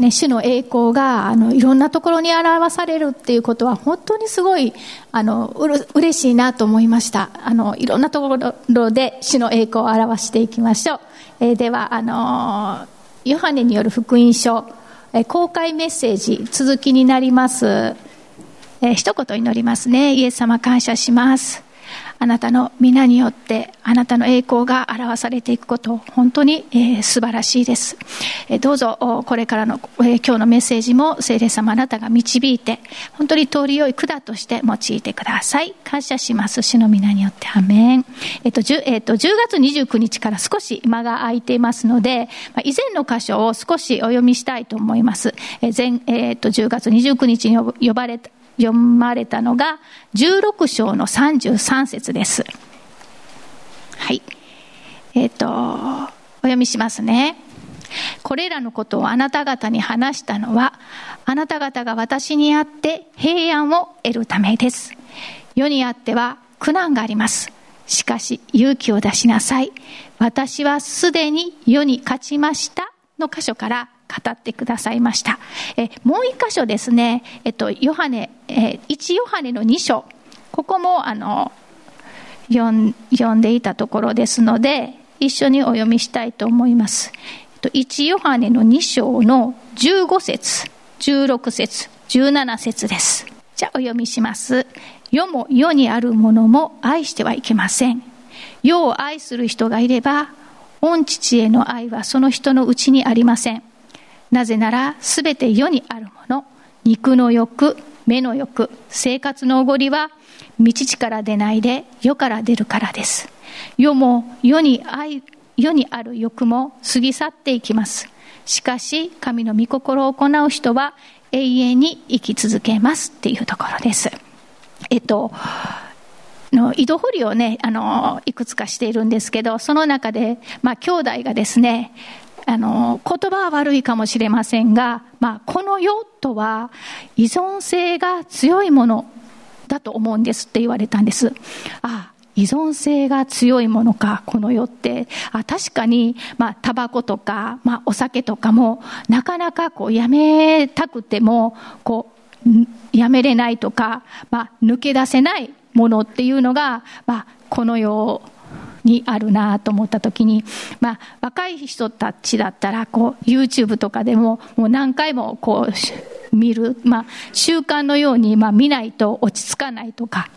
ね、主の栄光が、あの、いろんなところに表されるっていうことは、本当にすごい、あの、うる、嬉しいなと思いました。あの、いろんなところで主の栄光を表していきましょう。えー、では、あのヨハネによる福音書、えー、公開メッセージ、続きになります。えー、一言祈りますね。イエス様感謝します。あなたの皆によってあなたの栄光が表されていくこと本当に、えー、素晴らしいです、え、どうぞこれからの、え、今日のメッセージも聖霊様あなたが導いて本当に通り良い管として用いてください。感謝します。主の皆によって。アメン、えっと 10, えっと、10月29日から少し間が空いていますので、以前の箇所を少しお読みしたいと思います、えー前えっと10月29日に呼ばれた読まれたのが16章の33節です。はい。えっ、ー、と、お読みしますね。これらのことをあなた方に話したのは、あなた方が私にあって平安を得るためです。世にあっては苦難があります。しかし勇気を出しなさい。私はすでに世に勝ちましたの箇所から語ってくださいました。えもう一箇所ですね、えっと、ヨハネ、え1ヨハネの2章、ここもあの読ん読んでいたところですので、一緒にお読みしたいと思います。1ヨハネの2章の15節、16節、17節です。じゃあお読みします。世も世にあるものも愛してはいけません。世を愛する人がいれば、御父への愛はその人のうちにありません。なぜなら、すべて世にあるもの、肉の欲、目の欲、生活のおごりは、道地から出ないで世から出るからです。世も世に愛、世にある欲も過ぎ去っていきます。しかし、神の御心を行う人は永遠に生き続けますっていうところです。えっと、の井戸掘りをね、あの、いくつかしているんですけど、その中で、まあ、兄弟がですね、あの、言葉は悪いかもしれませんが、まあ、この世とは依存性が強いものだと思うんですって言われたんです。ああ依存性が強いものか、この世って。あ確かに、まあ、タバコとか、まあ、お酒とかも、なかなかこう、やめたくても、こう、やめれないとか、まあ、抜け出せないものっていうのが、まあ、この世にあるなと思った時に、まあ、若い人たちだったらこう YouTube とかでももう何回もこう見る、まあ、習慣のようにまあ見ないと落ち着かないとか、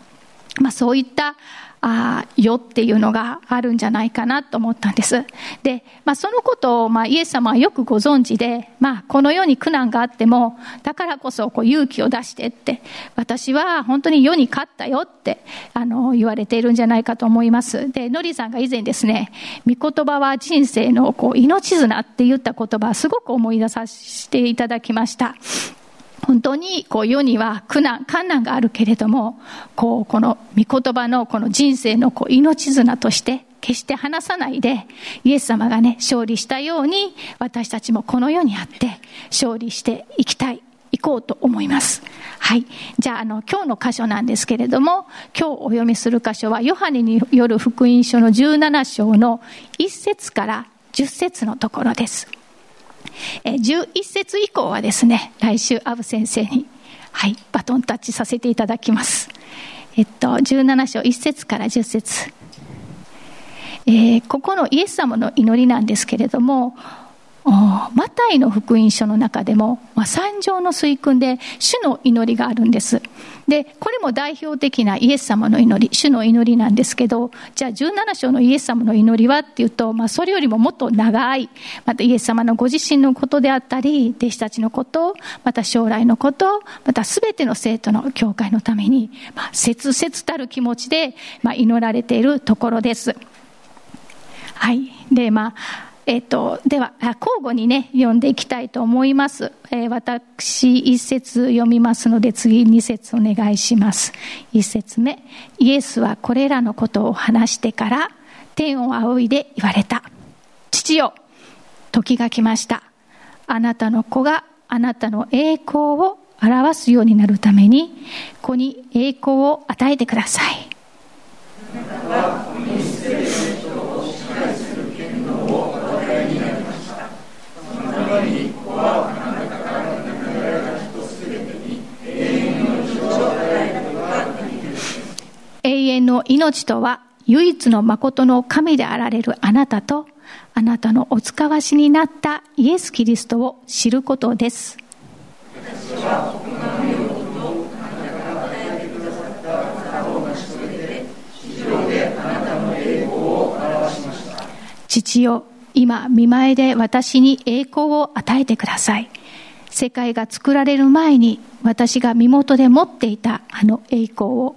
まあ、そういったああよっていうのがあるんじゃないかなと思ったんです。で、まあ、そのことを、まあ、イエス様はよくご存知で、まあ、この世に苦難があっても、だからこそこう勇気を出してって、私は本当に世に勝ったよって、あの、言われているんじゃないかと思います。で、ノリさんが以前ですね、御言葉は人生のこう命綱って言った言葉、すごく思い出させていただきました。本当にこう世には苦難、困難があるけれども、こうこの御言葉のこの人生のこう命綱として決して離さないで、イエス様がね、勝利したように、私たちもこの世にあって勝利していきたい、行こうと思います。はい。じゃあ、あの、今日の箇所なんですけれども、今日お読みする箇所は、ヨハネによる福音書の17章の1節から10節のところです。え11節以降はですね、来週、アブ先生に、はい、バトンタッチさせていただきます。えっと、17章1節から10節えー、ここのイエス様の祈りなんですけれども、マタイの福音書の中でも、まあ、三条の水訓で主の祈りがあるんです。で、これも代表的なイエス様の祈り、主の祈りなんですけど、じゃあ17章のイエス様の祈りはっていうと、まあそれよりももっと長い、またイエス様のご自身のことであったり、弟子たちのこと、また将来のこと、また全ての生徒の教会のために、まあ切々たる気持ちで、まあ祈られているところです。はい。で、まあ、えっ、と、では、交互にね、読んでいきたいと思います。えー、私、一節読みますので、次二節お願いします。一節目。イエスはこれらのことを話してから、天を仰いで言われた。父よ、時が来ました。あなたの子があなたの栄光を表すようになるために、子に栄光を与えてください。に子はあなた遠の命とは唯一の誠の神であられるあなたと、あなたのお使わしになったイエス・キリストを知ることです。父よ、今、見前で私に栄光を与えてください。世界が作られる前に私が身元で持っていたあの栄光を。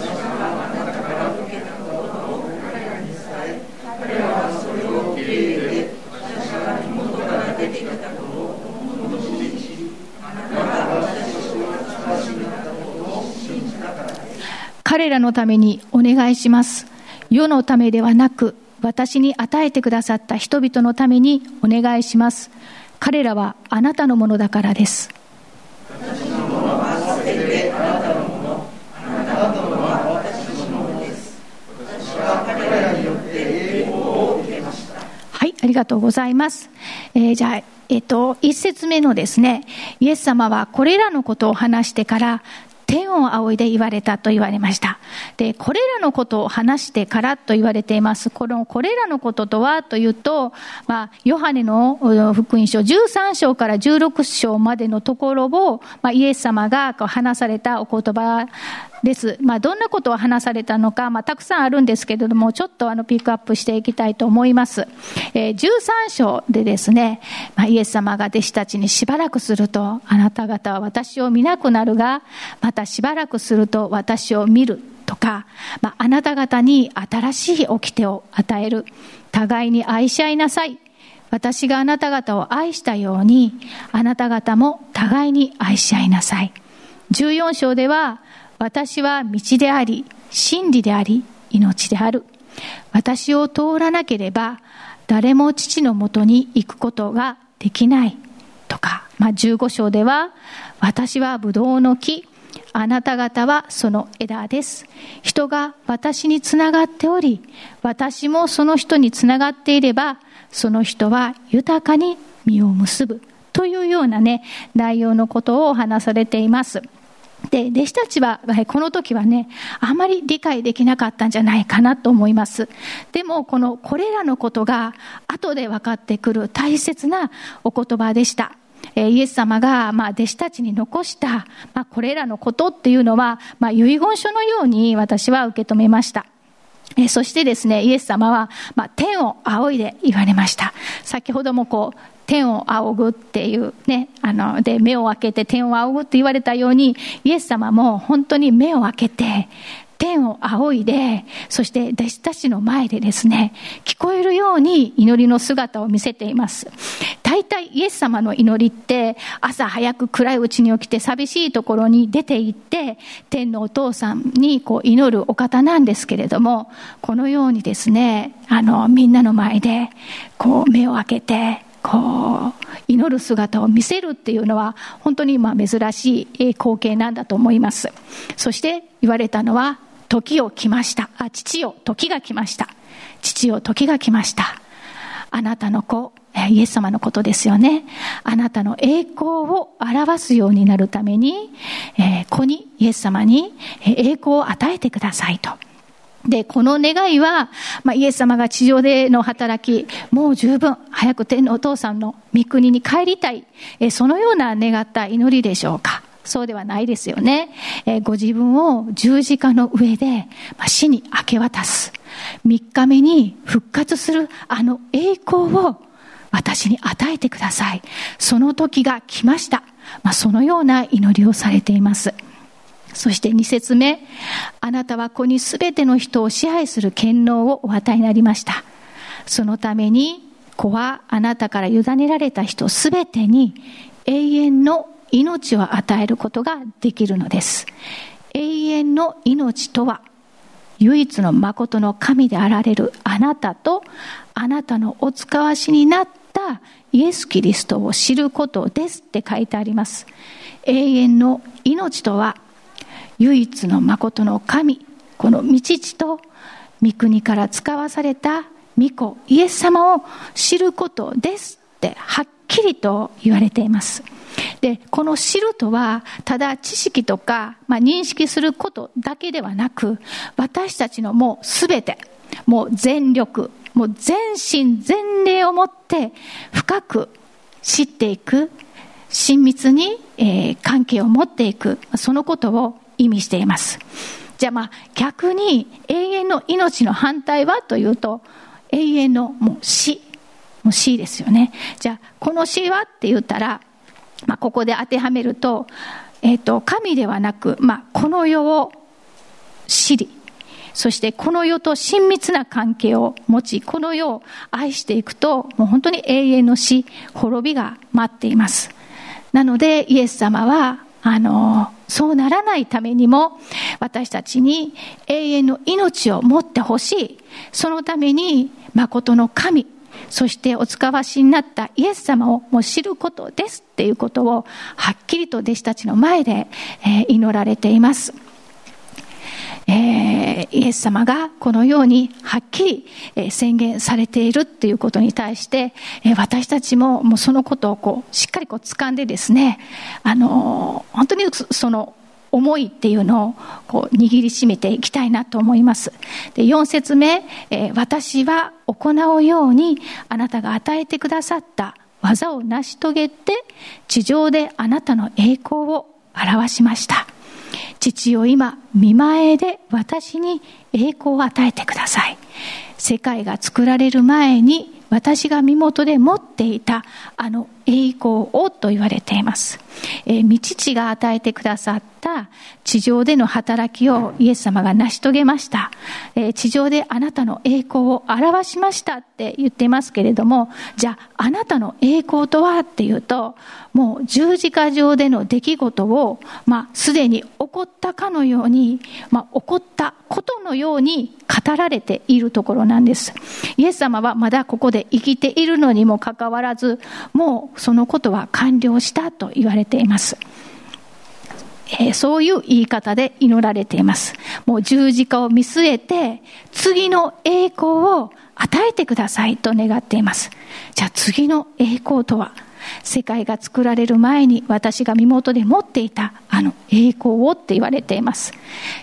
彼らのためにお願いします。世のためではなく、私に与えてくださった人々のためにお願いします。彼らはあなたのものだからです。はい、ありがとうございます。えー、じゃあ、えっ、と、一節目のですね、イエス様はこれらのことを話してから、天を仰いで言われたと言われました。で、これらのことを話してからと言われています。この、これらのこととはというと、まあ、ヨハネの福音書13章から16章までのところを、まあ、イエス様が話されたお言葉です。まあ、どんなことを話されたのか、まあ、たくさんあるんですけれども、ちょっとあの、ピックアップしていきたいと思います。えー、13章でですね、まあ、イエス様が弟子たちにしばらくすると、あなた方は私を見なくなるが、またしばらくすると私を見るとか、まあ、あなた方に新しい掟を与える。互いに愛し合いなさい。私があなた方を愛したように、あなた方も互いに愛し合いなさい。14章では、私は道であり、真理であり、命である。私を通らなければ、誰も父のもとに行くことができない。とか、まあ、15章では、私はブドウの木、あなた方はその枝です。人が私につながっており、私もその人につながっていれば、その人は豊かに実を結ぶ。というようなね、内容のことを話されています。で、弟子たちは、この時はね、あまり理解できなかったんじゃないかなと思います。でも、この、これらのことが、後で分かってくる大切なお言葉でした。えイエス様が、まあ、弟子たちに残した、まあ、これらのことっていうのは、まあ、遺言書のように私は受け止めました。そしてですね、イエス様は、まあ、天を仰いで言われました。先ほどもこう、天を仰ぐっていうね、あの、で、目を開けて天を仰ぐって言われたように、イエス様も本当に目を開けて、天を仰いで、そして弟子たちの前でですね、聞こえるように祈りの姿を見せています。大体イエス様の祈りって、朝早く暗いうちに起きて寂しいところに出て行って、天のお父さんにこう祈るお方なんですけれども、このようにですね、あの、みんなの前で、こう目を開けて、こう、祈る姿を見せるっていうのは、本当にまあ珍しい光景なんだと思います。そして言われたのは、時を来ました。あ、父よ、時が来ました。父よ、時が来ました。あなたの子、イエス様のことですよね。あなたの栄光を表すようになるために、えー、子に、イエス様に栄光を与えてくださいと。で、この願いは、まあ、イエス様が地上での働き、もう十分、早く天のお父さんの御国に帰りたい、えそのような願った祈りでしょうか。そうではないですよね。えー、ご自分を十字架の上で、まあ、死に明け渡す。三日目に復活するあの栄光を私に与えてください。その時が来ました。まあ、そのような祈りをされています。そして二節目、あなたは子にすべての人を支配する権能をお与えになりました。そのために子はあなたから委ねられた人すべてに永遠の命を与えることができるのです。永遠の命とは、唯一の誠の神であられるあなたと、あなたのお使わしになったイエス・キリストを知ることですって書いてあります。永遠の命とは、唯一の誠の神、この道地と御国から使わされた御子、イエス様を知ることですってはっきりと言われています。で、この知るとは、ただ知識とか、まあ、認識することだけではなく、私たちのもうすべて、もう全力、もう全身全霊をもって深く知っていく、親密に、えー、関係を持っていく、そのことを意味しています。じゃあまあ逆に永遠の命の反対はというと、永遠のもう死。もう死ですよね。じゃあこの死はって言ったら、まあここで当てはめると、えっ、と、神ではなく、まあこの世を知り、そしてこの世と親密な関係を持ち、この世を愛していくと、もう本当に永遠の死、滅びが待っています。なので、イエス様は、あの、そうならないためにも、私たちに永遠の命を持ってほしい。そのために、誠の神、そしてお使わしになったイエス様をもう知ることですっていうことを、はっきりと弟子たちの前で、え祈られています。えー、イエス様がこのようにはっきり、え、宣言されているっていうことに対して、え、私たちももうそのことをこうしっかりこう掴んでですね、あの本当にその思いっていうのをこう握りしめていきたいなと思います。で、4節目、え私は行うようにあなたが与えてくださった技を成し遂げて地上であなたの栄光を表しました。父よ今、見前で私に栄光を与えてください。世界が作られる前に私が身元で持っていたあの栄光をと言われています。えー、道地が与えてくださった地上での働きをイエス様が成し遂げました。えー、地上であなたの栄光を表しましたって言ってますけれども、じゃああなたの栄光とはっていうと、もう十字架上での出来事を、まあ、すでに起こったかのように、まあ、起こったことのように語られているところなんです。イエス様はまだここで生きているのにもかかわらず、もうそのことは完了したと言われています。え、そういう言い方で祈られています。もう十字架を見据えて、次の栄光を与えてくださいと願っています。じゃあ次の栄光とは世界が作られる前に私が身元で持っていたあの栄光をって言われています。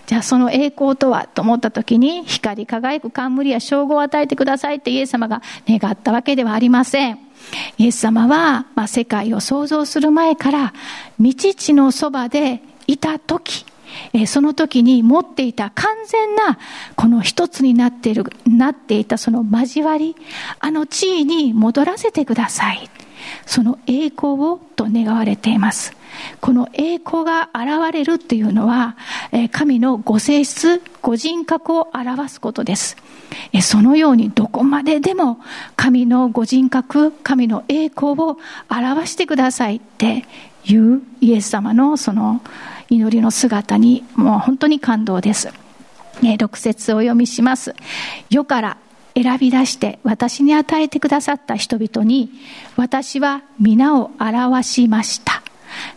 じゃあその栄光とはと思った時に光り輝く冠や称号を与えてくださいってイエス様が願ったわけではありません。イエス様は、まあ、世界を創造する前から道地のそばでいた時えその時に持っていた完全なこの一つになっている、なっていたその交わり、あの地位に戻らせてください。その栄光をと願われています。この栄光が現れるっていうのは、神のご性質、ご人格を表すことです。そのようにどこまででも神のご人格、神の栄光を表してくださいっていうイエス様のその祈りの姿にもう本当に感動です。6節をお読みします。世から選び出して私に与えてくださった人々に私は皆を表しました。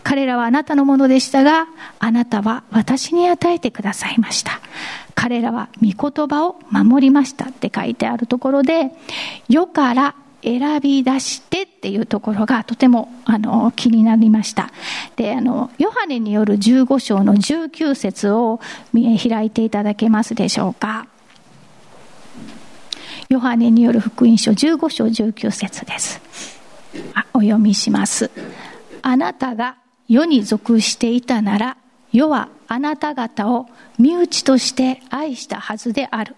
彼らはあなたのものでしたが、あなたは私に与えてくださいました。彼らは御言葉を守りましたって書いてあるところで、世から選び出してっていうところがとてもあの気になりました。で、あの、ヨハネによる15章の19節を開いていただけますでしょうか。ヨハネによる福音書15章19節です。お読みします。あなたが世に属していたなら、世はあなた方を身内として愛したはずである。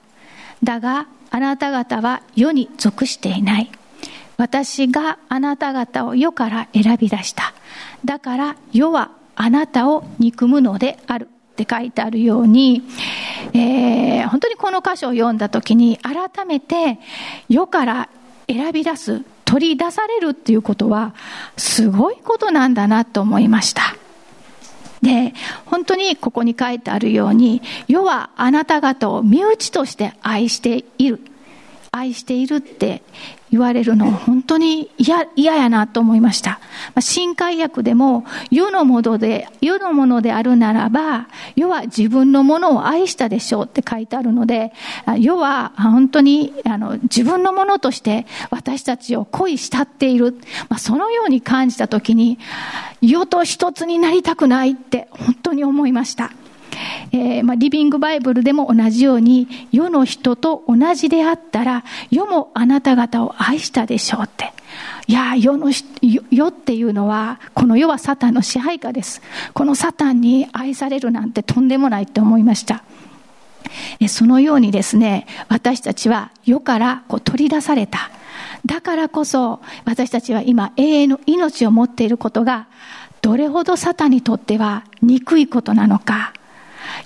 だが、あなた方は世に属していない。私があなた方を世から選び出した。だから世はあなたを憎むのである。って書いてあるように、えー、本当にこの箇所を読んだ時に改めて世から選び出す、取り出されるっていうことはすごいことなんだなと思いました。で、本当にここに書いてあるように、世はあなた方を身内として愛している。愛しているって言われるの本当に嫌、嫌やなと思いました。新海訳でも、世のもので、世のものであるならば、世は自分のものを愛したでしょうって書いてあるので、世は本当にあの自分のものとして私たちを恋慕っている。まあ、そのように感じたときに、世と一つになりたくないって本当に思いました。えー、まあ、リビングバイブルでも同じように、世の人と同じであったら、世もあなた方を愛したでしょうって。いや、世の、世っていうのは、この世はサタンの支配下です。このサタンに愛されるなんてとんでもないって思いました。そのようにですね、私たちは世からこう取り出された。だからこそ、私たちは今永遠の命を持っていることが、どれほどサタンにとっては憎いことなのか。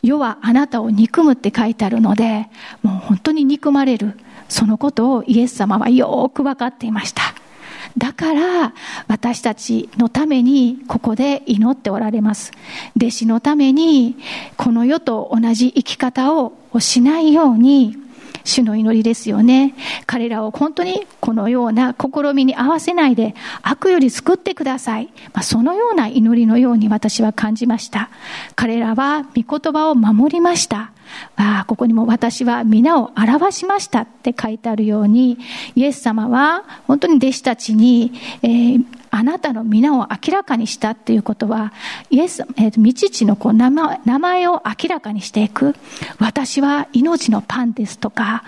世はあなたを憎むって書いてあるので、もう本当に憎まれる。そのことをイエス様はよく分かっていました。だから私たちのためにここで祈っておられます。弟子のためにこの世と同じ生き方をしないように主の祈りですよね。彼らを本当にこのような試みに合わせないで悪より救ってください。まあ、そのような祈りのように私は感じました。彼らは御言葉を守りました。ああ、ここにも私は皆を表しましたって書いてあるように、イエス様は本当に弟子たちに、えー、あなたの皆を明らかにしたっていうことは、イエス、えー、と、道地のこう名前名前を明らかにしていく。私は命のパンですとか、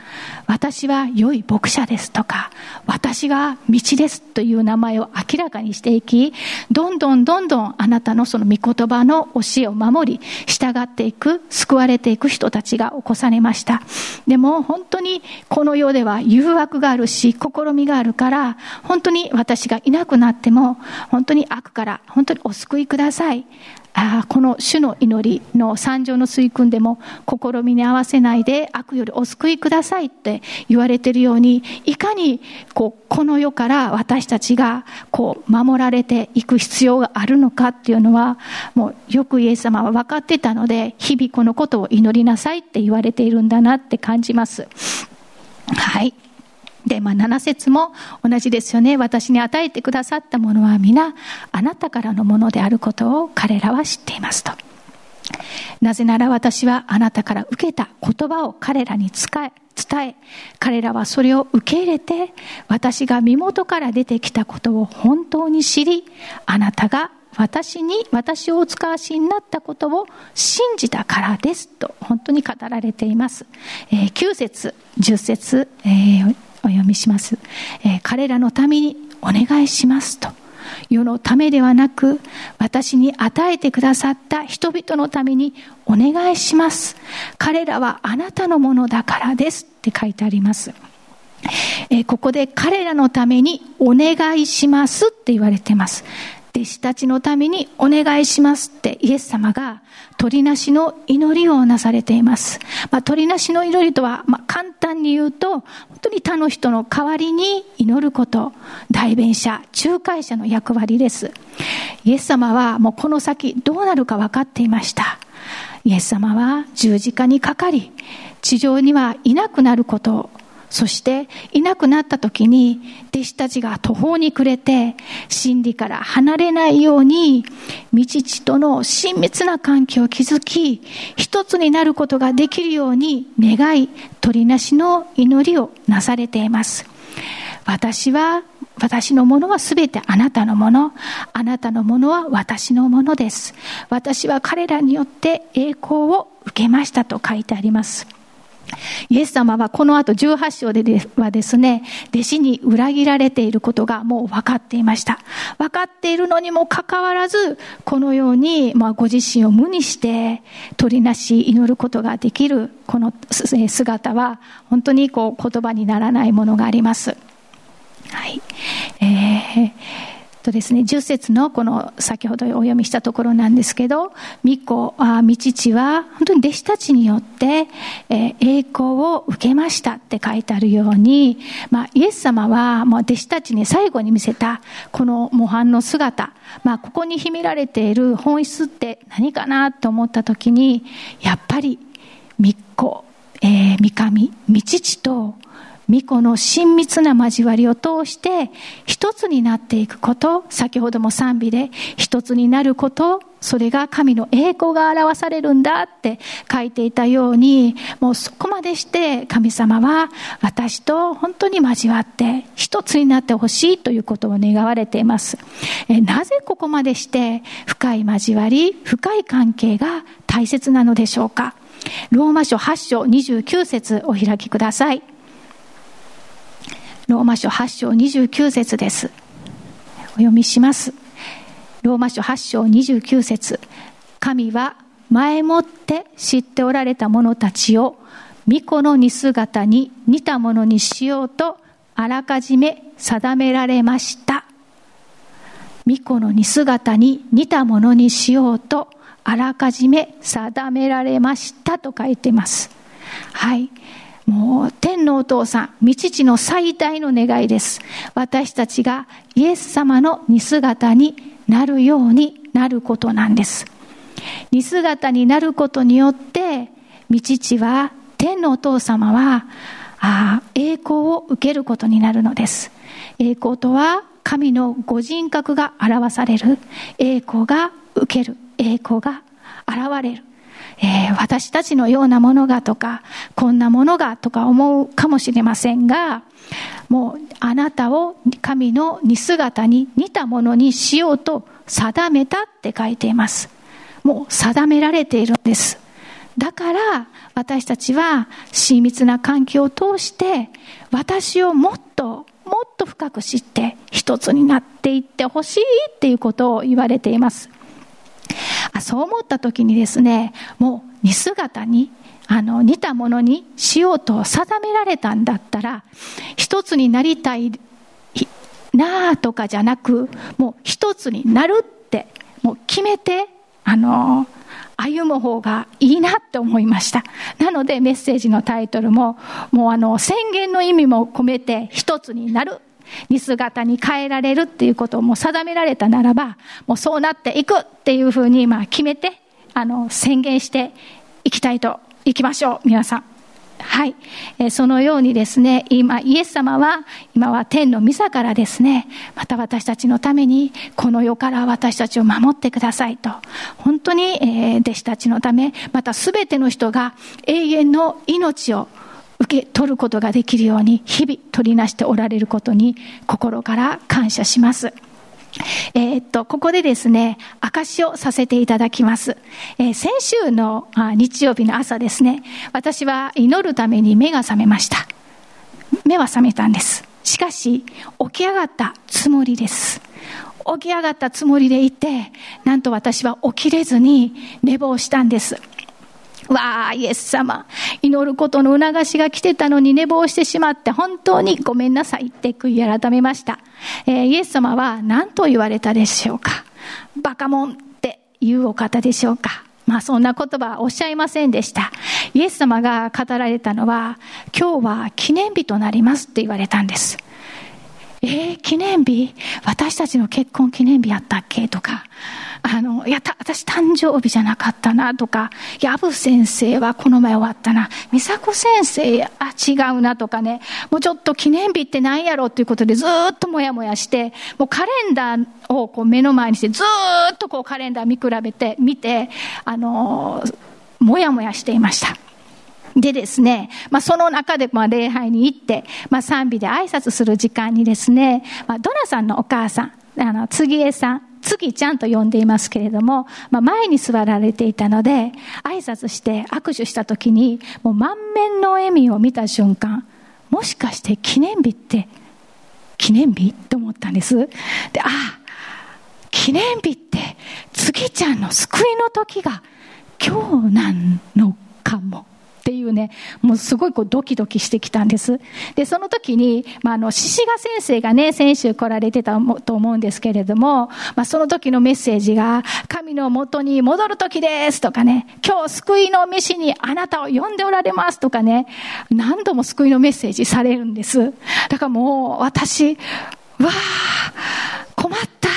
私は良い牧者ですとか、私が道ですという名前を明らかにしていき、どんどんどんどんあなたのその御言葉の教えを守り、従っていく、救われていく人たちが起こされました。でも本当にこの世では誘惑があるし、試みがあるから、本当に私がいなくなっても、本当に悪から本当にお救いください。あこの主の祈りの三条の水訓でも試みに合わせないで悪よりお救いくださいって言われているようにいかにこうこの世から私たちがこう守られていく必要があるのかっていうのはもうよくイエス様は分かってたので日々このことを祈りなさいって言われているんだなって感じます。はい。で、まあ、7節も同じですよね。私に与えてくださったものは皆、あなたからのものであることを彼らは知っていますと。なぜなら私はあなたから受けた言葉を彼らに伝え、伝え、彼らはそれを受け入れて、私が身元から出てきたことを本当に知り、あなたが私に、私をお使わしになったことを信じたからです。と、本当に語られています。えー、9節、10節、えーお読みします。えー、彼らのためにお願いしますと。世のためではなく、私に与えてくださった人々のためにお願いします。彼らはあなたのものだからですって書いてあります。えー、ここで彼らのためにお願いしますって言われてます。弟子たちのためにお願いしますってイエス様が鳥なしの祈りをなされています。まあ、鳥なしの祈りとは、まあ、簡単に言うと、本当に他の人の代わりに祈ること、代弁者、仲介者の役割です。イエス様はもうこの先どうなるか分かっていました。イエス様は十字架にかかり、地上にはいなくなることをそしていなくなった時に弟子たちが途方に暮れて真理から離れないように道地との親密な関係を築き一つになることができるように願い取りなしの祈りをなされています私は私のものはすべてあなたのもの。あなたのものは私のものです。私は彼らによって栄光を受けましたと書いてあります。イエス様はこの後18章ではですね、弟子に裏切られていることがもう分かっていました。分かっているのにもかかわらず、このように、まあ、ご自身を無にして、取りなし祈ることができる、この姿は、本当にこう言葉にならないものがあります。はい。えーとですね、10節のこの先ほどお読みしたところなんですけど、巫女、あ御父は本当に弟子たちによって、えー、栄光を受けましたって書いてあるように、まあ、イエス様はもう弟子たちに最後に見せたこの模範の姿、まあ、ここに秘められている本質って何かなと思った時に、やっぱり巫女、えー、三上、御父と巫女の親密な交わりを通して一つになっていくこと、先ほども賛美で一つになること、それが神の栄光が表されるんだって書いていたように、もうそこまでして神様は私と本当に交わって一つになってほしいということを願われています。えなぜここまでして深い交わり、深い関係が大切なのでしょうか？ローマ書8章29節お開きください。ローマ書8章29節です。お読みします。ローマ書8章29節神は前もって知っておられた者たちを巫女の似姿に似たものにしようとあらかじめ定められました。巫女の似姿に似たものにしようとあらかじめ定められましたと書いてます。はい。もう天のお父さん、道地の最大の願いです。私たちがイエス様の似姿になるようになることなんです。似姿になることによって、道地は、天のお父様は、あ栄光を受けることになるのです。栄光とは、神のご人格が表される。栄光が受ける。栄光が現れる。えー、私たちのようなものがとか、こんなものがとか思うかもしれませんが、もうあなたを神の似姿に似たものにしようと定めたって書いています。もう定められているんです。だから私たちは親密な関係を通して私をもっともっと深く知って一つになっていってほしいっていうことを言われています。そう思った時にですね、もう似姿に、あの、似たものにしようと定められたんだったら、一つになりたいなあとかじゃなく、もう一つになるって、もう決めて、あの、歩む方がいいなって思いました。なのでメッセージのタイトルも、もうあの、宣言の意味も込めて一つになる似姿に変えられるっていうことをもう定められたならば、もうそうなっていくっていうふうにまあ決めて、あの、宣言していきたいと、いきましょう、皆さん。はい。えそのようにですね、今、イエス様は、今は天の御座からですね、また私たちのために、この世から私たちを守ってくださいと、本当に、え弟子たちのため、またすべての人が永遠の命をけ取ることができるように日々取りなしておられることに心から感謝します。えー、っと、ここでですね、証をさせていただきます。えー、先週の日曜日の朝ですね、私は祈るために目が覚めました。目は覚めたんです。しかし、起き上がったつもりです。起き上がったつもりでいて、なんと私は起きれずに寝坊したんです。わあ、イエス様。祈ることの促しが来てたのに寝坊してしまって本当にごめんなさいって悔い改めました。えー、イエス様は何と言われたでしょうかバカモンっていうお方でしょうかまあそんな言葉はおっしゃいませんでした。イエス様が語られたのは、今日は記念日となりますって言われたんです。えー、記念日？私たちの結婚記念日やったっけ？とか、あの、いや、私誕生日じゃなかったなとか、やぶ先生はこの前終わったな、美佐子先生、あ、違うなとかね、もうちょっと記念日って何やろっていうことでずっともやもやして、もうカレンダーをこう目の前にしてずっとこうカレンダー見比べて、見て、あの、もやもやしていました。でですね、まあ、その中で、まあ、礼拝に行って、まあ、賛美で挨拶する時間にですね、まあ、ドナさんのお母さん、あの、次江さん、次ちゃんと呼んでいますけれども、まあ、前に座られていたので、挨拶して握手した時に、もう満面の笑みを見た瞬間、もしかして記念日って、記念日って思ったんです。で、ああ、記念日って、次ちゃんの救いの時が今日なんのかも。っていうね、もうすごいこうドキドキしてきたんです。で、その時に、まあ、あの、獅子賀先生がね、先週来られてたと思うんですけれども、まあ、その時のメッセージが、神の元に戻る時ですとかね、今日救いの飯にあなたを呼んでおられますとかね、何度も救いのメッセージされるんです。だからもう、私、わあ、困った。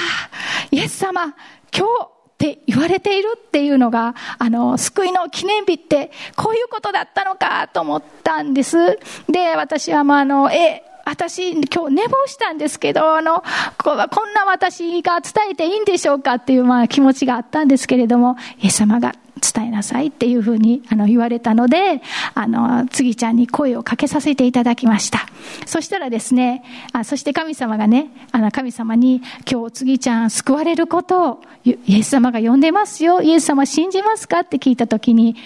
イエス様、今日、って言われているっていうのが、あの、救いの記念日ってこういうことだったのかと思ったんです。で、私はまあ、あの、え、私、今日寝坊したんですけど、あの、こんな私が伝えていいんでしょうかっていう、まあ、気持ちがあったんですけれども、イエス様が伝えなさいっていうふうにあの言われたので、あの、次ちゃんに声をかけさせていただきました。そしたらですね、あそして神様がね、あの神様に今日次ちゃん救われることをイエス様が呼んでますよ。イエス様信じますかって聞いたときに、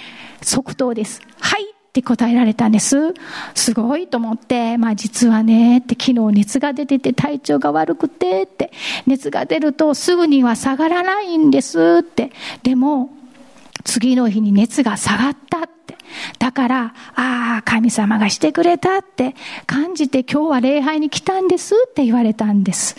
即答です。はいって答えられたんです。すごいと思って、まあ実はね、って昨日熱が出てて体調が悪くてって、熱が出るとすぐには下がらないんですって。でも、次の日に熱が下がったって。だから、ああ、神様がしてくれたって感じて今日は礼拝に来たんですって言われたんです。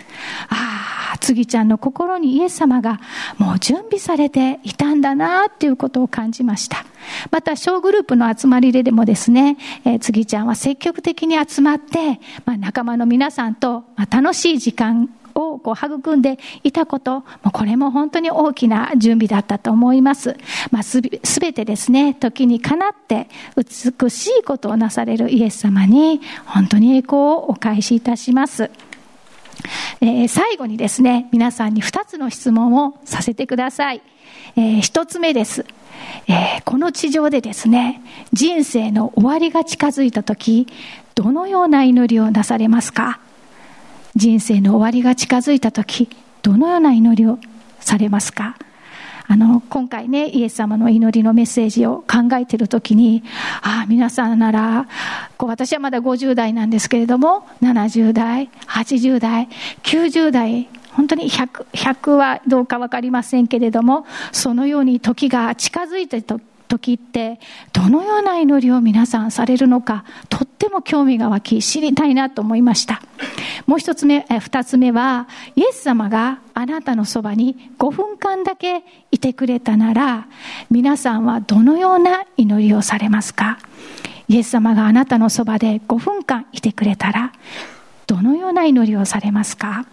ああ、次ちゃんの心にイエス様がもう準備されていたんだなっていうことを感じました。また、小グループの集まりででもですね、えー、次ちゃんは積極的に集まって、まあ、仲間の皆さんと、ま、楽しい時間をこう育んでいたこと、これも本当に大きな準備だったと思います。まあ、すべてですね、時にかなって美しいことをなされるイエス様に、本当に栄光をお返しいたします。えー、最後にですね、皆さんに2つの質問をさせてください。えー、1つ目です。えー、この地上でですね、人生の終わりが近づいた時、どのような祈りをなされますか？人生の終わりが近づいた時、どのような祈りをされますか？あの、今回ね、イエス様の祈りのメッセージを考えているときに、ああ、皆さんなら、こう私はまだ50代なんですけれども、70代、80代、90代、本当に100、100はどうか分かりませんけれども、そのように時が近づいてと時ってどのような祈りを皆さんされるのかとっても興味が湧き知りたいなと思いました。もう一つ目二つ目はイエス様があなたのそばに5分間だけいてくれたなら皆さんはどのような祈りをされますか？イエス様があなたのそばで5分間いてくれたらどのような祈りをされますか？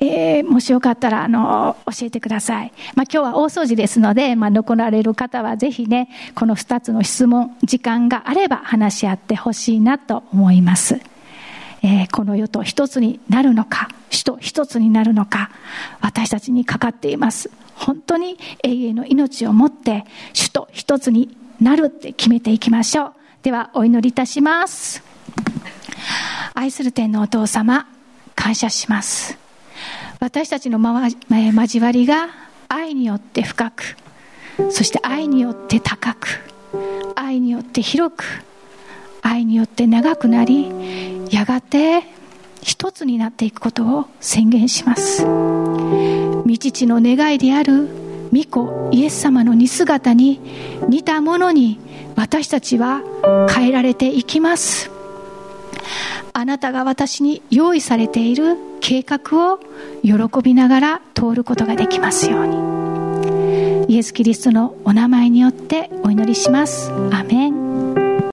えー、もしよかったら、あの、教えてください。まあ、今日は大掃除ですので、まあ、残られる方はぜひね、この二つの質問、時間があれば話し合ってほしいなと思います。えー、この世と一つになるのか、主と一つになるのか、私たちにかかっています。本当に永遠の命を持って、主と一つになるって決めていきましょう。では、お祈りいたします。愛する天のお父様、感謝します。私たちのま交わりが愛によって深くそして愛によって高く愛によって広く愛によって長くなりやがて一つになっていくことを宣言します。御父の願いである御子イエス様の似姿に似たものに私たちは変えられていきます。あなたが私に用意されている計画を喜びながら通ることができますように。イエス・キリストのお名前によってお祈りします。アメン。